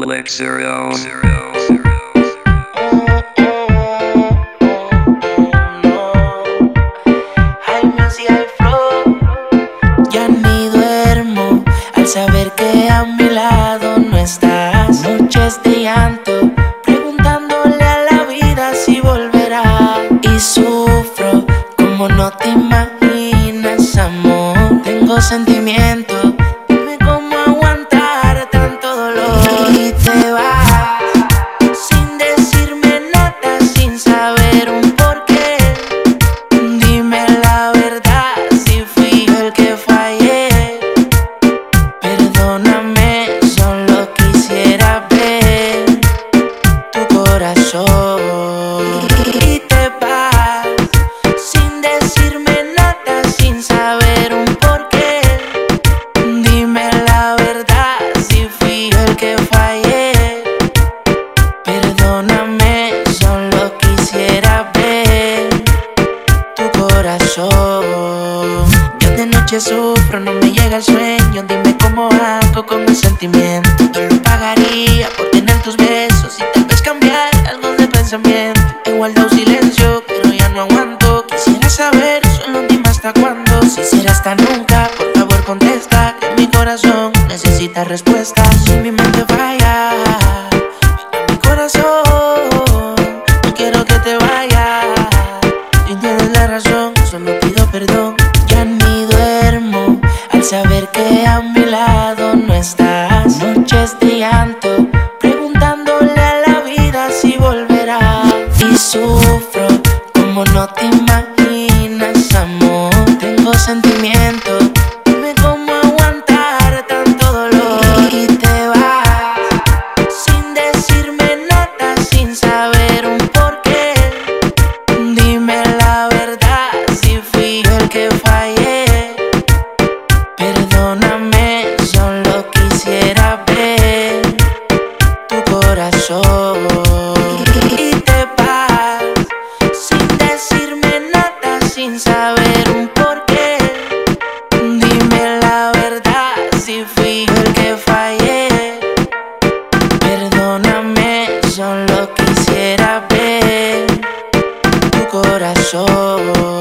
Mix Zero. Ya ni duermo al saber que a mi lado no estás. Noches de llanto, preguntándole a la vida si volverá. Y sufro como no te imaginas, amor. Tengo sentimientos, Yo de noche sufro, no me llega el sueño. Dime cómo hago con mis sentimientos. Yo lo pagaría por tener tus besos y tal vez cambiar algo de pensamiento. He guardado silencio, pero ya no aguanto. Quisiera saber, solo dime hasta cuándo. Si será hasta nunca, por favor contesta. Que mi corazón necesita respuesta. Si mi mente falla, preguntándole a la vida si volverá. Y sufro como no te imaginas, Y te vas sin decirme nada, sin saber un porqué. Dime la verdad si fui yo el que fallé. Perdóname, solo quisiera ver tu corazón.